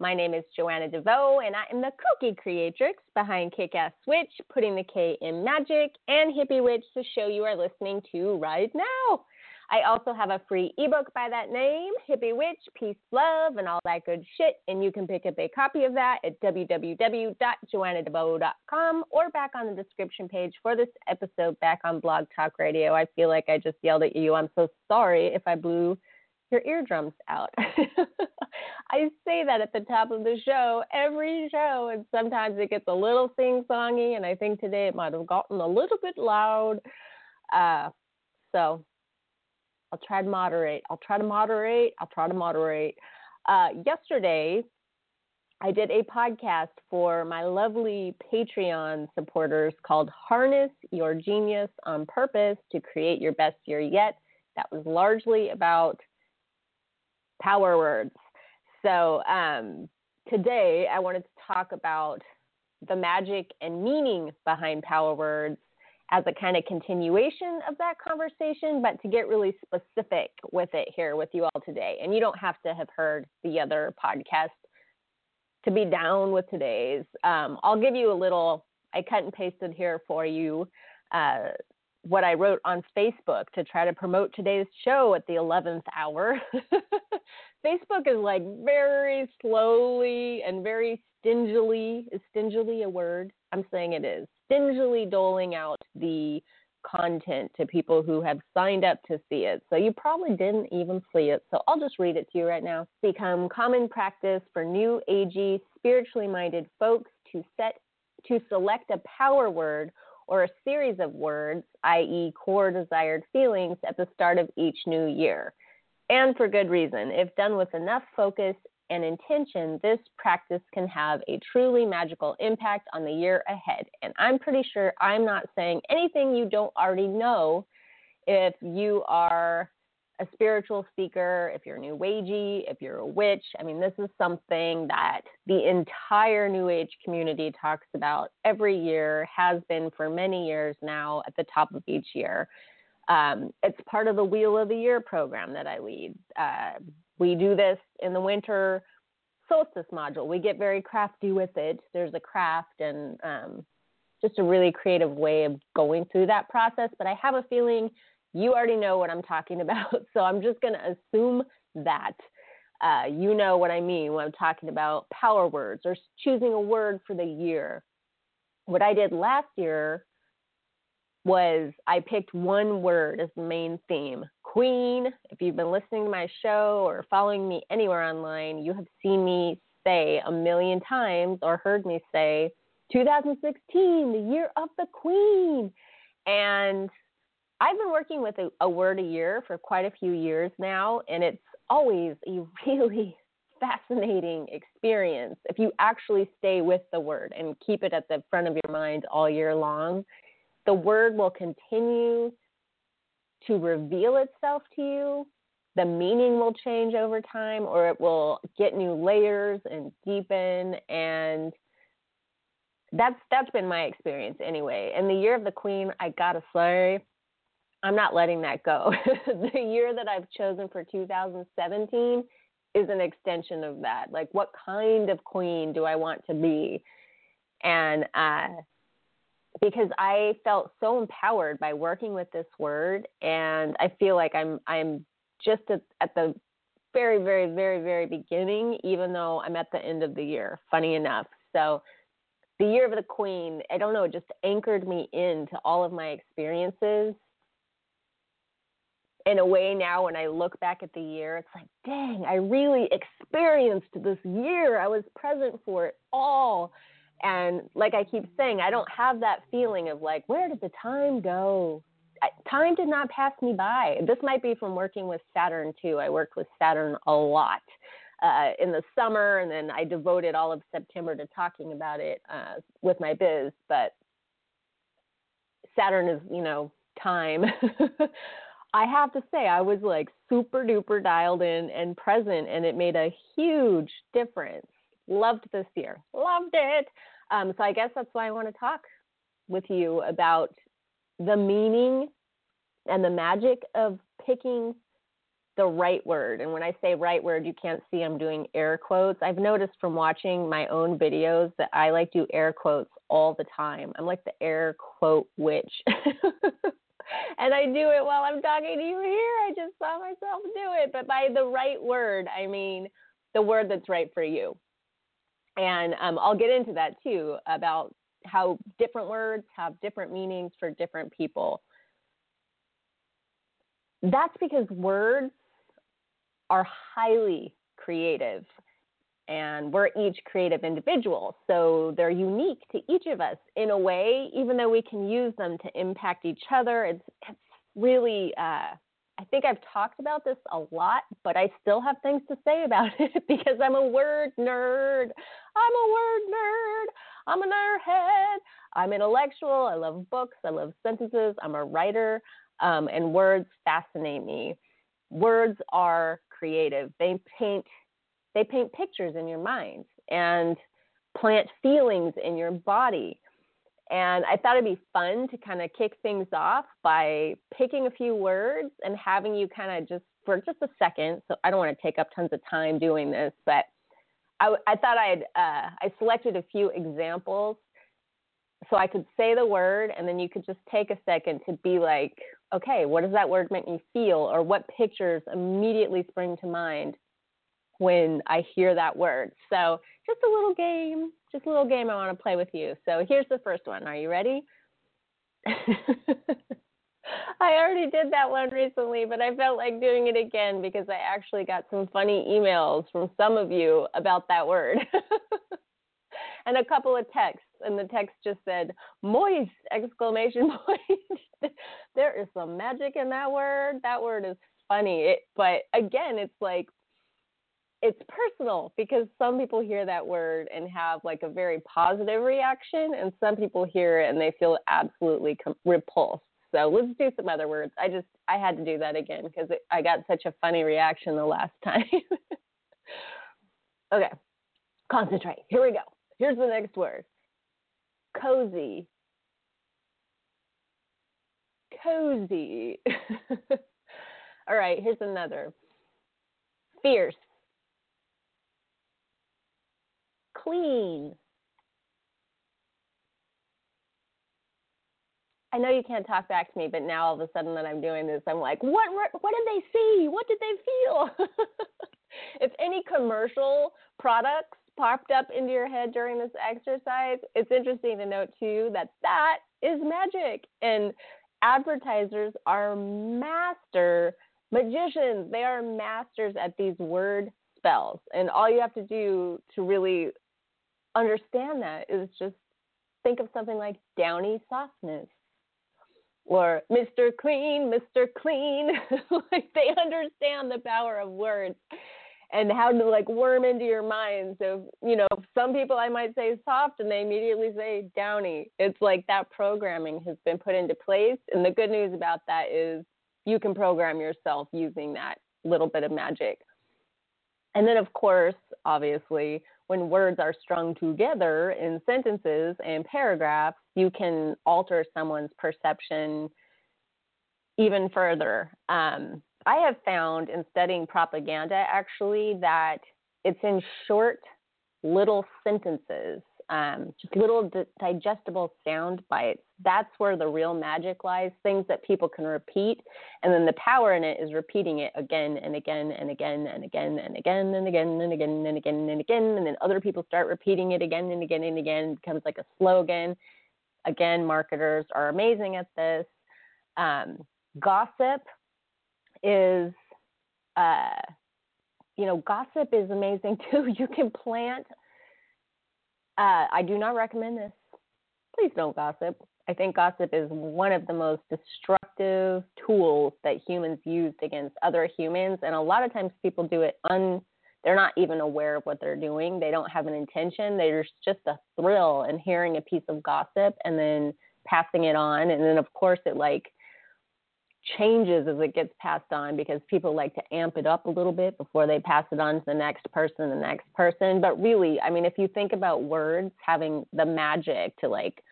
My name is Joanna DeVoe, and I am the cookie creatrix behind Kick Ass Witch, putting the K in magic, and Hippie Witch, the show you are listening to right now. I also have a free ebook by that name, Hippie Witch, Peace, Love, and all that good shit. And you can pick up a copy of that at www.joannadevoe.com or back on the description page for this episode back on Blog Talk Radio. I feel like I just yelled at you. I'm so sorry if I blew your eardrums out. I say that at the top of the show every show, and sometimes it gets a little sing songy, and I think today it might have gotten a little bit loud. Uh, so I'll try to moderate. I'll try to moderate. I'll try to moderate. Uh, yesterday, I did a podcast for my lovely Patreon supporters called Harness Your Genius on Purpose to Create Your Best Year Yet. That was largely about power words. So um, today I wanted to talk about the magic and meaning behind power words as a kind of continuation of that conversation, but to get really specific with it here with you all today. And you don't have to have heard the other podcast to be down with today's. Um, I'll give you a little, I cut and pasted here for you uh, what I wrote on Facebook to try to promote today's show at the 11th hour. Facebook is like very slowly and very stingily, is stingily a word? I'm saying it is. Stingily doling out the content to people who have signed up to see it. So you probably didn't even see it. So I'll just read it to you right now. Become common practice for new agey, spiritually minded folks to set to select a power word or a series of words, i.e., core desired feelings, at the start of each new year. And for good reason. If done with enough focus and intention, this practice can have a truly magical impact on the year ahead. And I'm pretty sure I'm not saying anything you don't already know if you are a spiritual seeker, if you're new agey, if you're a witch. I mean, this is something that the entire new age community talks about every year, has been for many years now at the top of each year. Um, it's part of the Wheel of the Year program that I lead. Uh, we do this in the winter solstice module. We get very crafty with it. There's a craft and um, just a really creative way of going through that process. But I have a feeling you already know what I'm talking about. So I'm just going to assume that uh, you know what I mean when I'm talking about power words or choosing a word for the year. What I did last year was I picked one word as the main theme. Queen, if you've been listening to my show or following me anywhere online, you have seen me say a million times or heard me say 2016, the year of the Queen. And I've been working with a, a, word a year for quite a few years now, and it's always a really fascinating experience if you actually stay with the word and keep it at the front of your mind all year long. The word will continue to reveal itself to you. The meaning will change over time, or it will get new layers and deepen. And that's that's been my experience anyway. In the year of the Queen, I gotta say, I'm not letting that go. the year that I've chosen for 2017 is an extension of that. Like, what kind of queen do I want to be? And uh, because I felt so empowered by working with this word, and I feel like I'm I'm just at, at the very, very, very, very beginning, even though I'm at the end of the year. Funny enough, so the year of the queen, I don't know, just anchored me into all of my experiences in a way now when I look back at the year, it's like, dang, I really experienced this year. I was present for it all. And like I keep saying, I don't have that feeling of like, where did the time go? I, time did not pass me by. This might be from working with Saturn too. I worked with Saturn a lot. uh, in the summer, and then I devoted all of September to talking about it uh, with my biz. But Saturn is, you know, time. I have to say, I was like super duper dialed in and present, and it made a huge difference. Loved this year, loved it. Um, so I guess that's why I want to talk with you about the meaning and the magic of picking the right word. And when I say right word, you can't see I'm doing air quotes. I've noticed from watching my own videos that I like do air quotes all the time. I'm like the air quote witch. and I do it while I'm talking to you here. I just saw myself do it. But by the right word, I mean the word that's right for you. And um, I'll get into that too about how different words have different meanings for different people. That's because words are highly creative and we're each creative individuals. So they're unique to each of us in a way, even though we can use them to impact each other. It's, it's really, uh, I think I've talked about this a lot, but I still have things to say about it because I'm a word nerd. I'm a word nerd. I'm a nerdhead. I'm intellectual. I love books. I love sentences. I'm a writer, um, and words fascinate me. Words are creative. They paint they paint pictures in your mind and plant feelings in your body. And I thought it'd be fun to kind of kick things off by picking a few words and having you kind of just for just a second. So I don't want to take up tons of time doing this, but I, I thought I'd uh, I selected a few examples so I could say the word and then you could just take a second to be like, okay, what does that word make me feel? Or what pictures immediately spring to mind when I hear that word? So just a little game, just a little game I want to play with you. So here's the first one. Are you ready? I already did that one recently, but I felt like doing it again because I actually got some funny emails from some of you about that word. and a couple of texts and the text just said moist exclamation point there is some magic in that word that word is funny it, but again it's like it's personal because some people hear that word and have like a very positive reaction and some people hear it and they feel absolutely com- repulsed. So let's do some other words. I just i had to do that again because i got such a funny reaction the last time. Okay. Concentrate. Here we go. Here's the next word. Cozy. Cozy. All right, here's another. Fierce, clean. I know you can't talk back to me, but now all of a sudden that I'm doing this, I'm like, what? What did they see? What did they feel? if any commercial products popped up into your head during this exercise, it's interesting to note too that that is magic. And advertisers are master magicians. They are masters at these word spells. And all you have to do to really understand that is just think of something like downy softness or Mr. Clean, Mr. Clean. like they understand the power of words and how to like worm into your mind. So, you know, some people I might say soft and they immediately say downy. It's like that programming has been put into place. And the good news about that is you can program yourself using that little bit of magic. And then, of course, obviously, when words are strung together in sentences and paragraphs, you can alter someone's perception even further. Um, I have found in studying propaganda actually that it's in short little sentences, um, just little di- digestible sound bites. That's where the real magic lies, things that people can repeat. And then the power in it is repeating it again and again and again and again and again and again and again and again and again. And then other people start repeating it again and again and again. It becomes like a slogan. Again, marketers are amazing at this. Um, gossip is, uh, you know, gossip is amazing too. You can plant. Uh, I do not recommend this. Please don't gossip. I think gossip is one of the most destructive tools that humans use against other humans, and a lot of times people do it un they're not even aware of what they're doing. They don't have an intention. There's just a thrill in hearing a piece of gossip and then passing it on. And then, of course, it like changes as it gets passed on because people like to amp it up a little bit before they pass it on to the next person, the next person. But really, I mean, if you think about words having the magic to like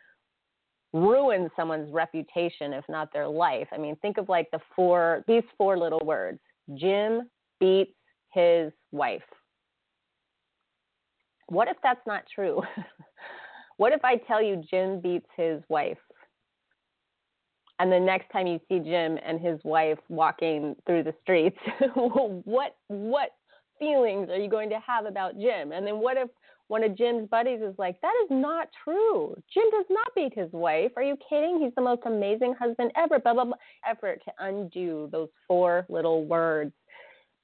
ruin someone's reputation, if not their life, I mean, think of like the four, these four little words Jim beats his wife. What if that's not true? what if I tell you Jim beats his wife? And the next time you see Jim and his wife walking through the streets, what what feelings are you going to have about Jim? And then what if one of Jim's buddies is like, that is not true. Jim does not beat his wife. Are you kidding? He's the most amazing husband ever. Blah blah blah. Effort to undo those four little words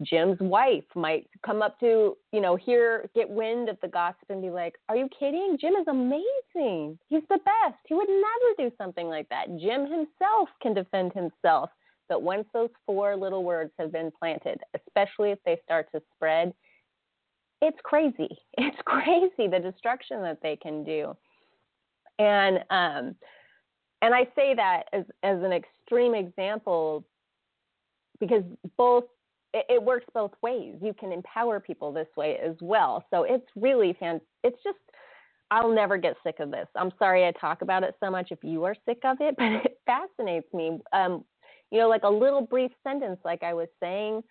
Jim's wife might come up to, you know, hear, get wind of the gossip and be like, Are you kidding? Jim is amazing. He's the best. He would never do something like that. Jim himself can defend himself. But once those four little words have been planted, especially if they start to spread, it's crazy. It's crazy the destruction that they can do. And um, and I say that as as an extreme example because both it, it works both ways. You can empower people this way as well. So it's really fan. It's just I'll never get sick of this. I'm sorry I talk about it so much if you are sick of it, but it fascinates me. Um, you know, like a little brief sentence, like I was saying,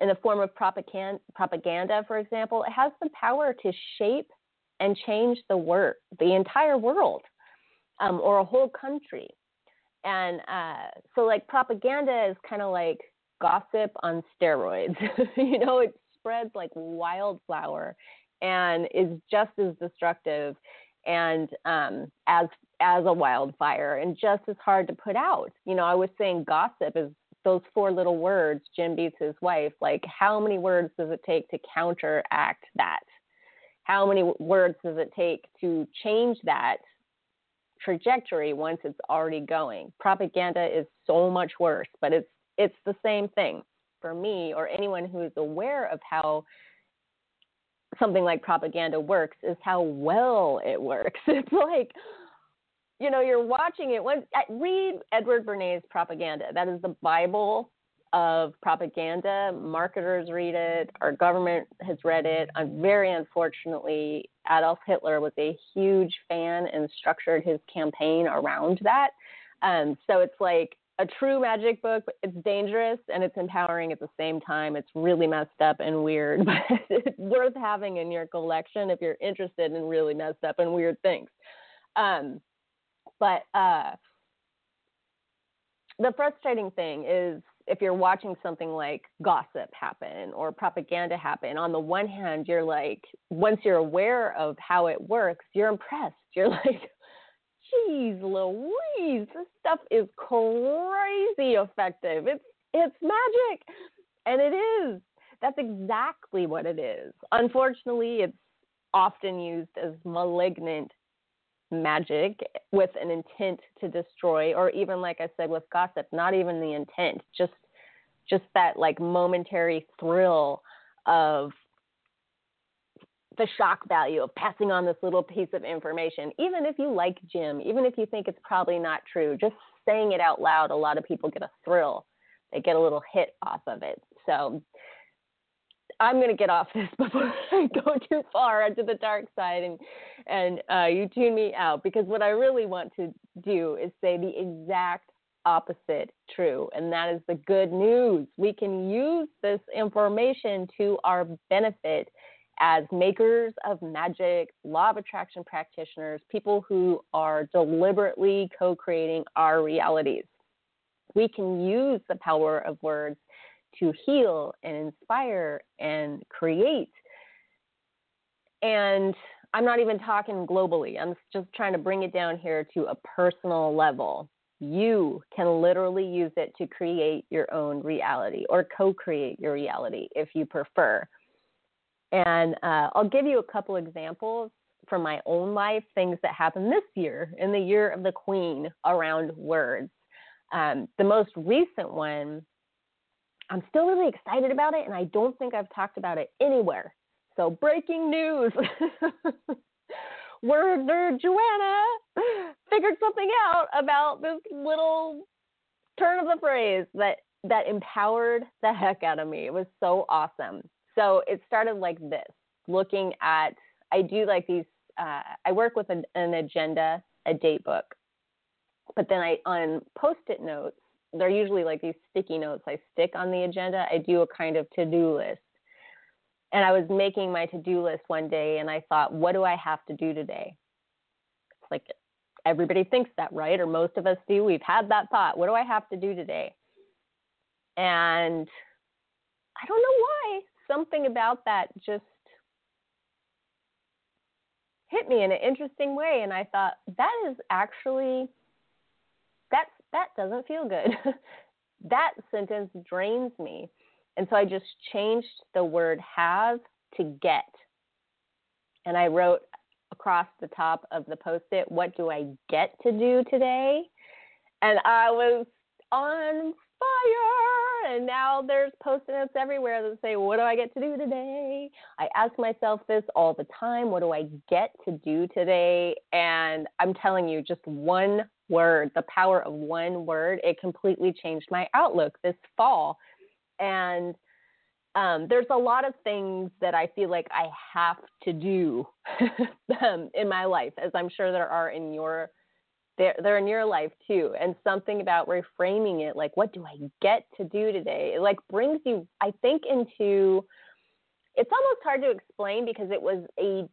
in the form of propaganda, propaganda, for example, it has the power to shape and change the world, the entire world, um, or a whole country. And uh, so, like propaganda is kind of like gossip on steroids. you know, it spreads like wildflower and is just as destructive and um, as as a wildfire and just as hard to put out. You know, I was saying gossip is those four little words, Jim beats his wife. Like, how many words does it take to counteract that? How many words does it take to change that trajectory once it's already going? Propaganda is so much worse, but it's it's the same thing for me or anyone who is aware of how something like propaganda works is how well it works. It's like, you know, you're watching it. When, read Edward Bernays' propaganda. That is the Bible of propaganda. Marketers read it. Our government has read it. Very unfortunately, Adolf Hitler was a huge fan and structured his campaign around that. Um, so it's like a true magic book. It's dangerous and it's empowering at the same time. It's really messed up and weird, but it's worth having in your collection if you're interested in really messed up and weird things. Um, but uh, the frustrating thing is if you're watching something like gossip happen or propaganda happen, on the one hand, you're like, once you're aware of how it works, you're impressed. You're like, Jeez Louise, this stuff is crazy effective. It's it's magic. And it is. That's exactly what it is. Unfortunately, it's often used as malignant magic with an intent to destroy or even like I said with gossip, not even the intent, just just that like momentary thrill of the shock value of passing on this little piece of information. Even if you like Jim, even if you think it's probably not true, just saying it out loud, a lot of people get a thrill. They get a little hit off of it. So I'm going to get off this before I go too far into the dark side and and uh, you tune me out because what I really want to do is say the exact opposite true, and that is the good news. We can use this information to our benefit as makers of magic, law of attraction practitioners, people who are deliberately co creating our realities. We can use the power of words to heal and inspire and create. And I'm not even talking globally, I'm just trying to bring it down here to a personal level. You can literally use it to create your own reality or co create your reality if you prefer. And uh, I'll give you a couple examples from my own life, things that happened this year, in the year of the Queen, around words. Um, the most recent one I'm still really excited about it, and I don't think I've talked about it anywhere. So, breaking news. Word nerd Joanna figured something out about this little turn of the phrase that that empowered the heck out of me. It was so awesome. So it started like this, looking at I do like these uh, I work with an, an agenda, a date book. But then I on post-it notes, they're usually like these sticky notes I stick on the agenda. I do a kind of to-do list and I was making my to do list one day and I thought, what do I have to do today? It's like everybody thinks that, right? Or most of us do. We've had that thought. What do I have to do today? And I don't know why. Something about that just hit me in an interesting way. And I thought, that is actually, that's, that doesn't feel good. that sentence drains me and so I just changed the word have to get. And I wrote across the top of the post it, What do I get to do today? And I was on fire. And now there's post notes everywhere that say, What do I get to do today? I ask myself this all the time What do I get to do today? And I'm telling you, just one word, the power of one word, it completely changed my outlook this fall and um, there's a lot of things that I feel like I have to do um, in my life, as I'm sure there are in your they're, they're in your life too. And something about reframing it, like what do I get to do today? It like brings you, I think, into it's almost hard to explain because it was a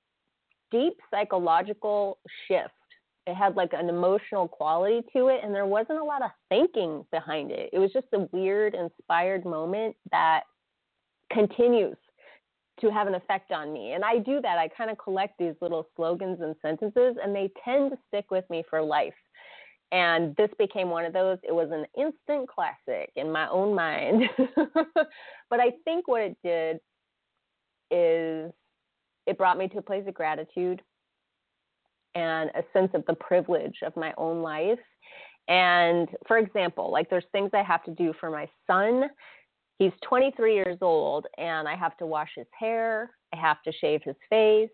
deep psychological shift it had like an emotional quality to it and there wasn't a lot of thinking behind it it was just a weird inspired moment that continues to have an effect on me and i do that i kind of collect these little slogans and sentences and they tend to stick with me for life and this became one of those it was an instant classic in my own mind but i think what it did is it brought me to a place of gratitude and a sense of the privilege of my own life. And for example, like there's things I have to do for my son. He's 23 years old, and I have to wash his hair, I have to shave his face,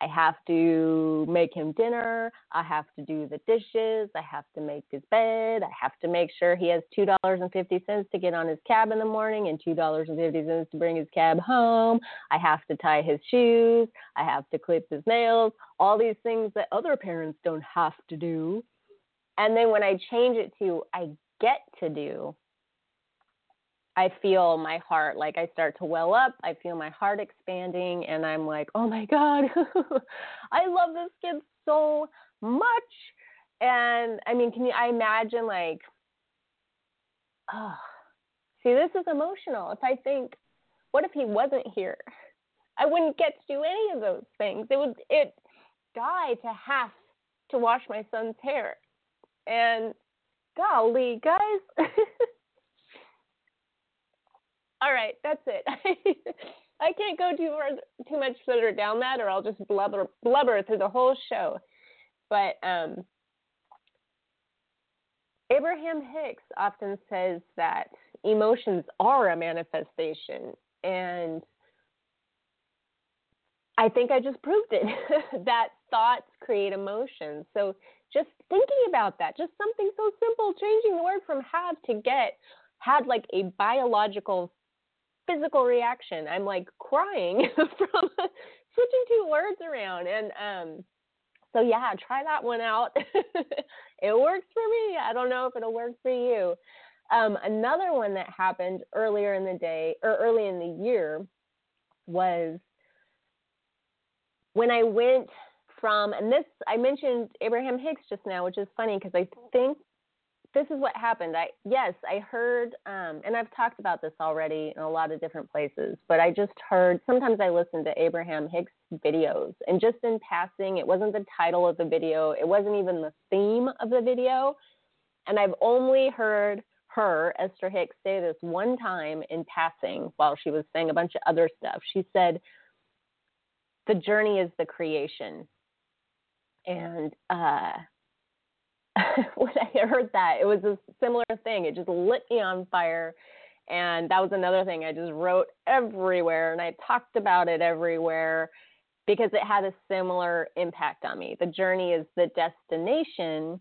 I have to make him dinner. I have to do the dishes. I have to make his bed. I have to make sure he has $2.50 to get on his cab in the morning and $2.50 to bring his cab home. I have to tie his shoes. I have to clip his nails. All these things that other parents don't have to do. And then when I change it to I get to do, I feel my heart like I start to well up. I feel my heart expanding, and I'm like, oh my God, I love this kid so much. And I mean, can you, I imagine like, oh, see, this is emotional. If I think, what if he wasn't here? I wouldn't get to do any of those things. It would, it die to have to wash my son's hair. And golly, guys. all right, that's it. I can't go too far, too much further down that, or I'll just blubber blubber through the whole show. But um, Abraham Hicks often says that emotions are a manifestation, and I think I just proved it that thoughts create emotions. So just thinking about that, just something so simple, changing the word from have to get, had like a biological physical reaction. I'm like crying from switching two words around. And um, so, yeah, try that one out. it works for me. I don't know if it'll work for you. Um, another one that happened earlier in the day or early in the year was when I went from, and this, I mentioned Abraham Hicks just now, which is funny because I think this is what happened. I yes, I heard, um, and I've talked about this already in a lot of different places. But I just heard. Sometimes I listen to Abraham Hicks videos, and just in passing, it wasn't the title of the video. It wasn't even the theme of the video, and I've only heard her, Esther Hicks, say this one time in passing while she was saying a bunch of other stuff. She said, "The journey is the creation," and uh, when I heard that, it was a similar thing. It just lit me on fire. And that was another thing I just wrote everywhere and I talked about it everywhere because it had a similar impact on me. The journey is the destination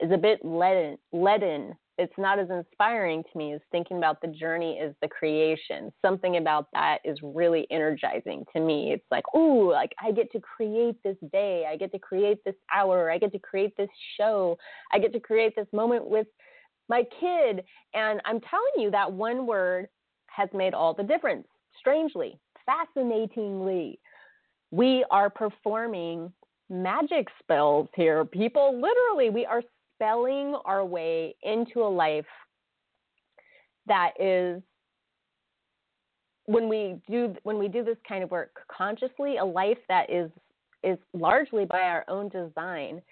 is a bit leaden, leaden it's not as inspiring to me as thinking about the journey is the creation. Something about that is really energizing to me. It's like, ooh, like I get to create this day, I get to create this hour, I get to create this show, I get to create this moment with my kid. And I'm telling you that one word has made all the difference. Strangely, fascinatingly, we are performing magic spells here. People, literally, we are spelling our way into a life that is when we do when we do this kind of work consciously a life that is is largely by our own design.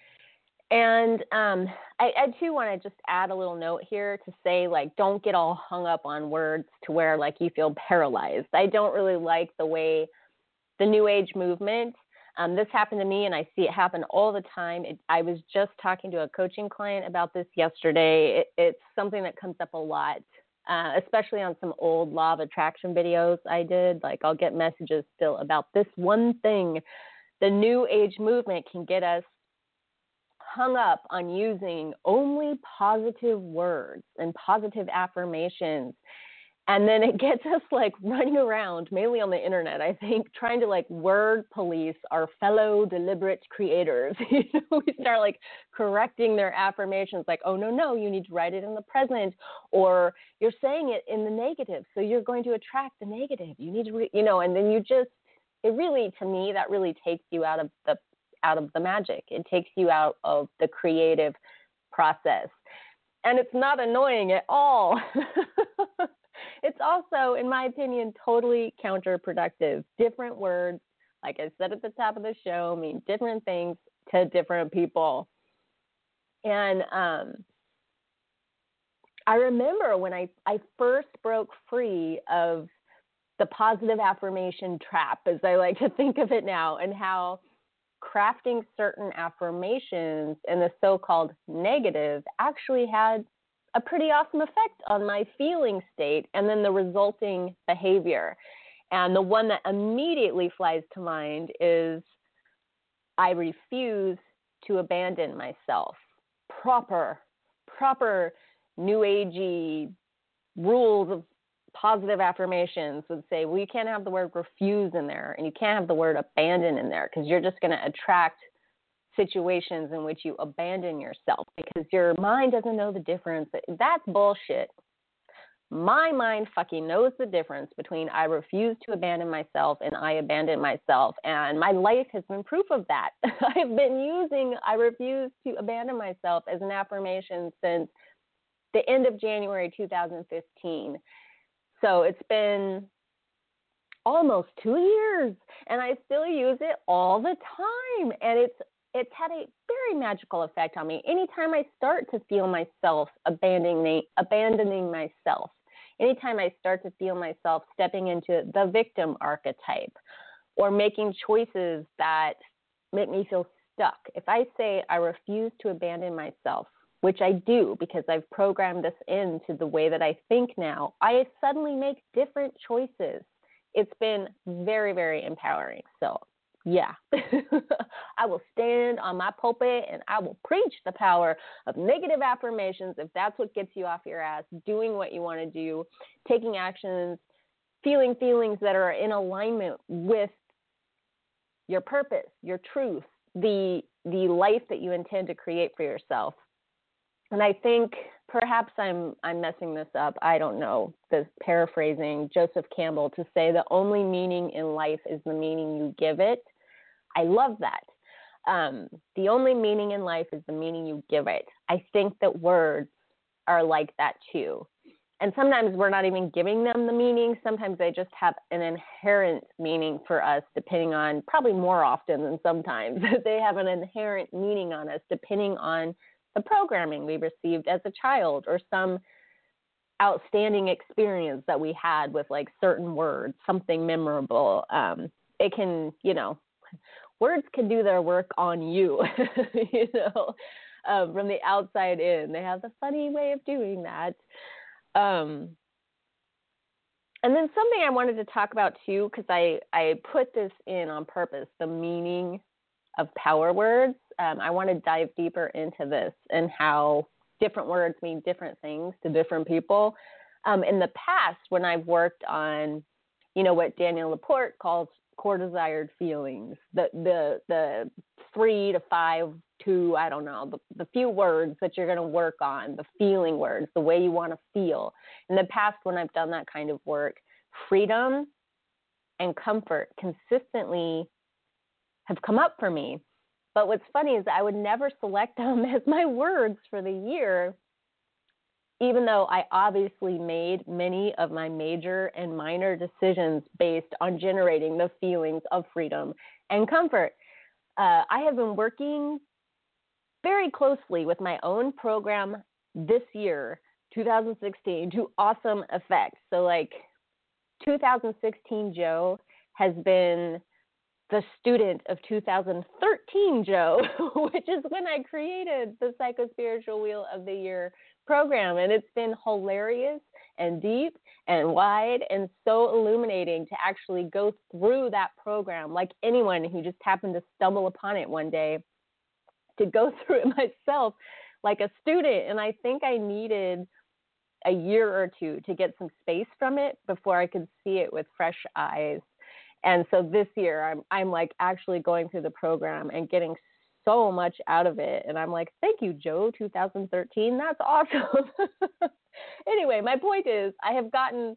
And um, I, I too want to just add a little note here to say like don't get all hung up on words to where like you feel paralyzed. I don't really like the way the new age movement um, this happened to me, and I see it happen all the time. It, I was just talking to a coaching client about this yesterday. It, it's something that comes up a lot, uh, especially on some old law of attraction videos I did. Like, I'll get messages still about this one thing. The new age movement can get us hung up on using only positive words and positive affirmations and then it gets us like running around mainly on the internet i think trying to like word police our fellow deliberate creators. You know we start like correcting their affirmations like oh no no you need to write it in the present or you're saying it in the negative so you're going to attract the negative. You need to re-, you know and then you just it really to me that really takes you out of the out of the magic. It takes you out of the creative process. And it's not annoying at all it's also, in my opinion, totally counterproductive. Different words, like I said at the top of the show, mean different things to different people. And um, I remember when I, I first broke free of the positive affirmation trap, as I like to think of it now, and how crafting certain affirmations in the so called negative actually had a pretty awesome effect on my feeling state and then the resulting behavior. And the one that immediately flies to mind is I refuse to abandon myself. Proper, proper new agey rules of positive affirmations would say, well, you can't have the word refuse in there and you can't have the word abandon in there because you're just going to attract situations in which you abandon yourself because your mind doesn't know the difference. That's bullshit. My mind fucking knows the difference between I refuse to abandon myself and I abandon myself. And my life has been proof of that. I've been using I refuse to abandon myself as an affirmation since the end of January 2015. So it's been almost two years and I still use it all the time. And it's it's had a very magical effect on me. Anytime I start to feel myself abandoning abandoning myself, anytime I start to feel myself stepping into the victim archetype or making choices that make me feel stuck. If I say I refuse to abandon myself, which I do because I've programmed this into the way that I think now, I suddenly make different choices. It's been very, very empowering. So yeah, I will stand on my pulpit and I will preach the power of negative affirmations if that's what gets you off your ass, doing what you want to do, taking actions, feeling feelings that are in alignment with your purpose, your truth, the the life that you intend to create for yourself. And I think perhaps I'm I'm messing this up. I don't know. This paraphrasing Joseph Campbell to say the only meaning in life is the meaning you give it I love that. Um, the only meaning in life is the meaning you give it. I think that words are like that too. And sometimes we're not even giving them the meaning. Sometimes they just have an inherent meaning for us, depending on, probably more often than sometimes, they have an inherent meaning on us, depending on the programming we received as a child or some outstanding experience that we had with like certain words, something memorable. Um, it can, you know, words can do their work on you, you know, um, from the outside in. They have the funny way of doing that. Um, and then something I wanted to talk about too, because I, I put this in on purpose the meaning of power words. Um, I want to dive deeper into this and how different words mean different things to different people. Um, in the past, when I've worked on, you know, what Danielle LaPorte calls core desired feelings, the the the three to five to I don't know the, the few words that you're going to work on, the feeling words, the way you want to feel. In the past, when I've done that kind of work, freedom and comfort consistently have come up for me. But what's funny is I would never select them as my words for the year, even though I obviously made many of my major and minor decisions based on generating the feelings of freedom and comfort. Uh, I have been working very closely with my own program this year, 2016, to awesome effect. So, like, 2016 Joe has been the student of 2013 Joe, which is when I created the Psychospiritual Wheel of the Year program. And it's been hilarious and deep and wide and so illuminating to actually go through that program like anyone who just happened to stumble upon it one day to go through it myself like a student. And I think I needed a year or two to get some space from it before I could see it with fresh eyes. And so this year I'm I'm like actually going through the program and getting so much out of it and I'm like, "Thank you, Joe 2013. That's awesome." anyway, my point is I have gotten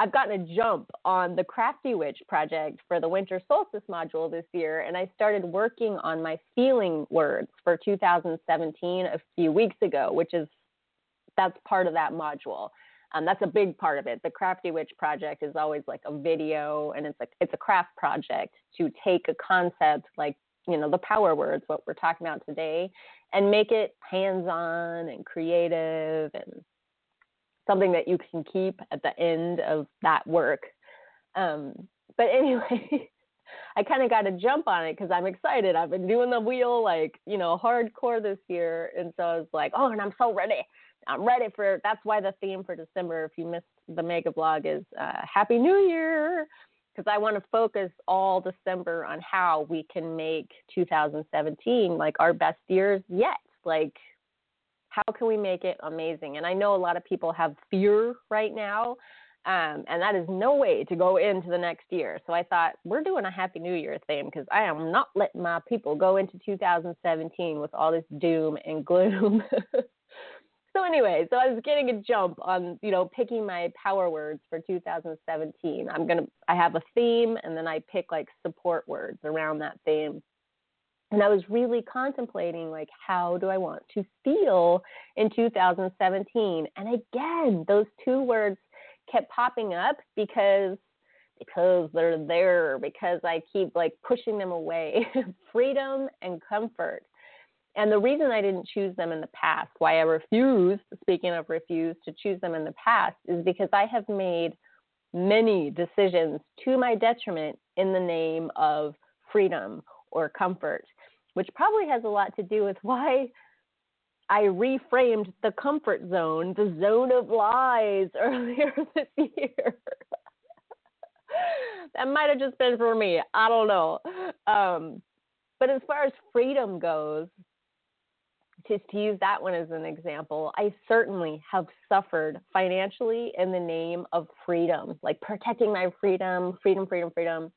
I've gotten a jump on the Crafty Witch project for the winter solstice module this year, and I started working on my feeling words for 2017 a few weeks ago, which is that's part of that module. Um, that's a big part of it. The Crafty Witch project is always like a video, and it's like it's a craft project to take a concept like you know the power words, what we're talking about today, and make it hands-on and creative and something that you can keep at the end of that work. Um, but anyway. I kind of got to jump on it because I'm excited. I've been doing the wheel like, you know, hardcore this year. And so I was like, oh, and I'm so ready. I'm ready for that's why the theme for December, if you missed the mega blog, is uh, Happy New Year. Because I want to focus all December on how we can make 2017 like our best years yet. Like, how can we make it amazing? And I know a lot of people have fear right now. Um, and that is no way to go into the next year. So I thought we're doing a Happy New Year theme because I am not letting my people go into 2017 with all this doom and gloom. so anyway, so I was getting a jump on, you know, picking my power words for 2017. I'm going to I have a theme and then I pick like support words around that theme. And I was really contemplating like how do I want to feel in 2017? And again, those two words kept popping up because because they're there because I keep like pushing them away. Freedom and comfort. And the reason I didn't choose them in the past, why I refused, speaking of refused, to choose them in the past, is because I have made many decisions to my detriment in the name of freedom or comfort, which probably has a lot to do with why I reframed the comfort zone, the zone of lies, earlier this year. that might have just been for me. I don't know. Um, but as far as freedom goes, just to use that one as an example, I certainly have suffered financially in the name of freedom, like protecting my freedom, freedom, freedom, freedom.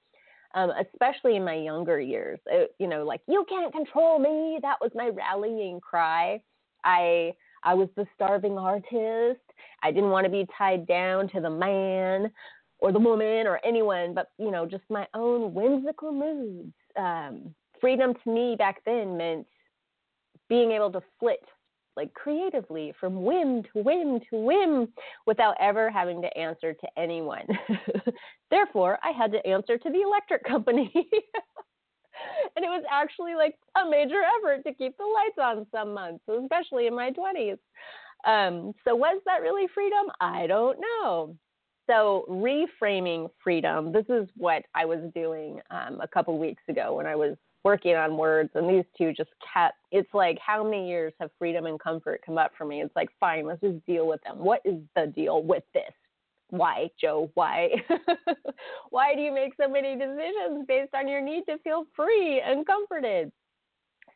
Um, especially in my younger years, it, you know, like you can't control me. That was my rallying cry. I I was the starving artist. I didn't want to be tied down to the man or the woman or anyone, but you know, just my own whimsical moods. Um, freedom to me back then meant being able to flit like creatively from whim to whim to whim without ever having to answer to anyone. Therefore, I had to answer to the electric company. and it was actually like a major effort to keep the lights on some months, especially in my 20s. Um, so, was that really freedom? I don't know. So, reframing freedom, this is what I was doing um, a couple weeks ago when I was working on words and these two just kept it's like how many years have freedom and comfort come up for me it's like fine let's just deal with them what is the deal with this Why, Joe? Why? why do you make so many decisions based on your need to feel free and comforted?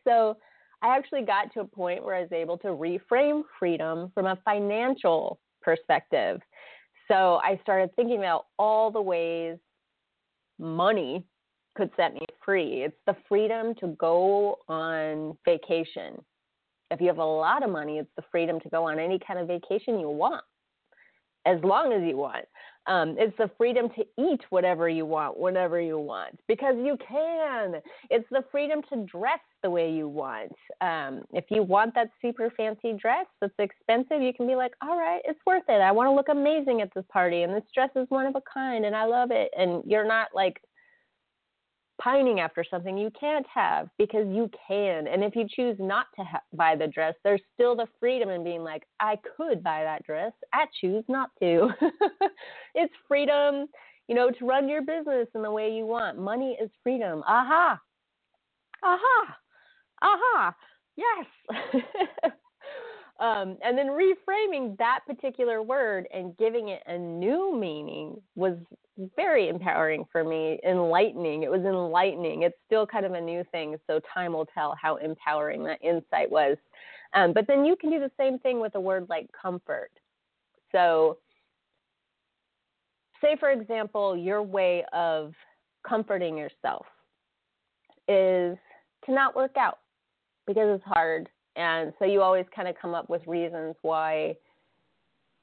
So I actually got to a point where I was able to reframe freedom from a financial perspective. So I started thinking about all the ways money could set me free. It's the freedom to go on vacation. If you have a lot of money, it's the freedom to go on any kind of vacation you want, as long as you want. Um, it's the freedom to eat whatever you want, whenever you want, because you can. It's the freedom to dress the way you want. Um, if you want that super fancy dress that's expensive, you can be like, all right, it's worth it. I want to look amazing at this party, and this dress is one of a kind, and I love it. And you're not like pining after something you can't have because you can. And if you choose not to ha- buy the dress, there's still the freedom in being like, I could buy that dress. I choose not to. it's freedom, you know, to run your business in the way you want. Money is freedom. Aha. Aha. Aha. Yes. Um, and then reframing that particular word and giving it a new meaning was very empowering for me, enlightening. It was enlightening. It's still kind of a new thing, so time will tell how empowering that insight was. Um, but then you can do the same thing with a word like comfort. So, say, for example, your way of comforting yourself is to not work out because it's hard and so you always kind of come up with reasons why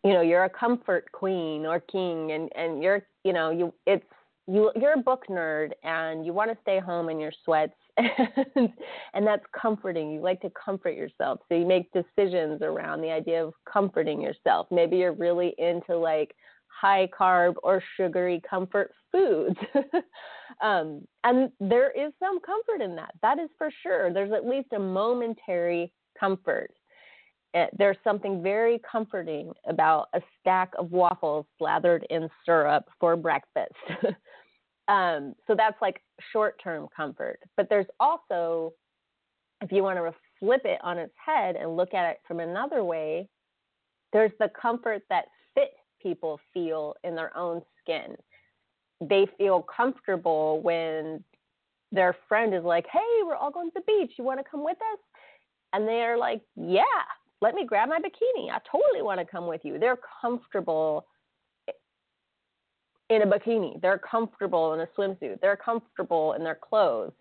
you know you're a comfort queen or king and and you're you know you it's you you're a book nerd and you want to stay home in your sweats and, and that's comforting you like to comfort yourself so you make decisions around the idea of comforting yourself maybe you're really into like high carb or sugary comfort foods. um, and there is some comfort in that. That is for sure. There's at least a momentary comfort. It, there's something very comforting about a stack of waffles slathered in syrup for breakfast. um, so that's like short term comfort. But there's also, if you want to flip it on its head and look at it from another way, there's the comfort that fit people feel in their own skin. They feel comfortable when their friend is like, hey, we're all going to the beach. You want to come with us? And they're like, yeah, let me grab my bikini. I totally want to come with you. They're comfortable in a bikini. They're comfortable in a swimsuit. They're comfortable in their clothes.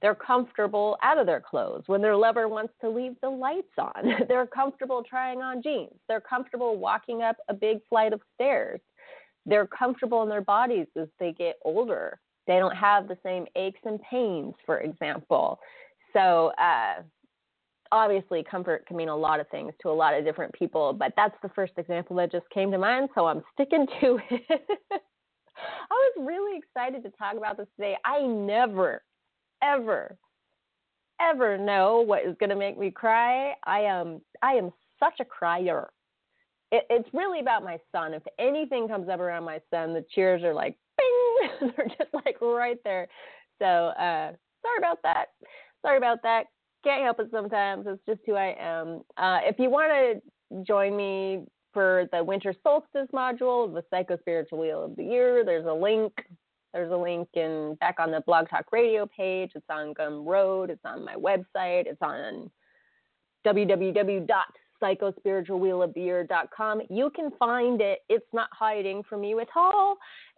They're comfortable out of their clothes. When their lover wants to leave the lights on, they're comfortable trying on jeans. They're comfortable walking up a big flight of stairs. They're comfortable in their bodies as they get older. They don't have the same aches and pains, for example. So, uh, obviously comfort can mean a lot of things to a lot of different people, but that's the first example that just came to mind, so I'm sticking to it. I was really excited to talk about this today. I never, ever, ever know what is going to make me cry. I am, I am such a crier. It, it's really about my son. If anything comes up around my son, the cheers are like, bing, they're just like right there. So uh, sorry about that. Sorry about that can't help it sometimes. It's just who I am. Uh, if you want to join me for the winter solstice module, the psycho spiritual wheel of the year, there's a link. There's a link in back on the Blog Talk Radio page. It's on Gumroad. It's on my website. It's on www.psychospiritualwheeloftheyear.com. You can find it. It's not hiding from you at all.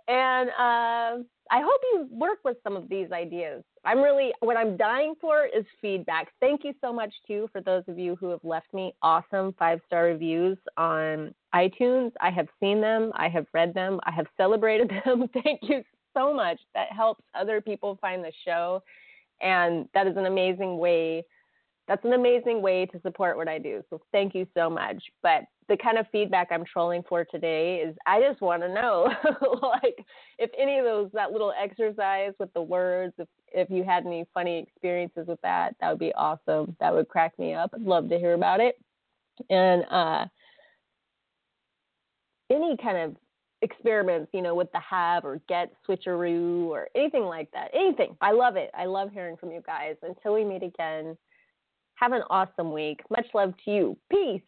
And uh, I hope you work with some of these ideas. I'm really, what I'm dying for is feedback. Thank you so much, too, for those of you who have left me awesome five star reviews on iTunes. I have seen them, I have read them, I have celebrated them. Thank you so much. That helps other people find the show. And that is an amazing way that's an amazing way to support what I do. So thank you so much. But the kind of feedback I'm trolling for today is I just want to know like if any of those that little exercise with the words if if you had any funny experiences with that that would be awesome. That would crack me up. I'd love to hear about it. And uh any kind of experiments, you know, with the have or get switcheroo or anything like that. Anything. I love it. I love hearing from you guys. Until we meet again. Have an awesome week. Much love to you. Peace.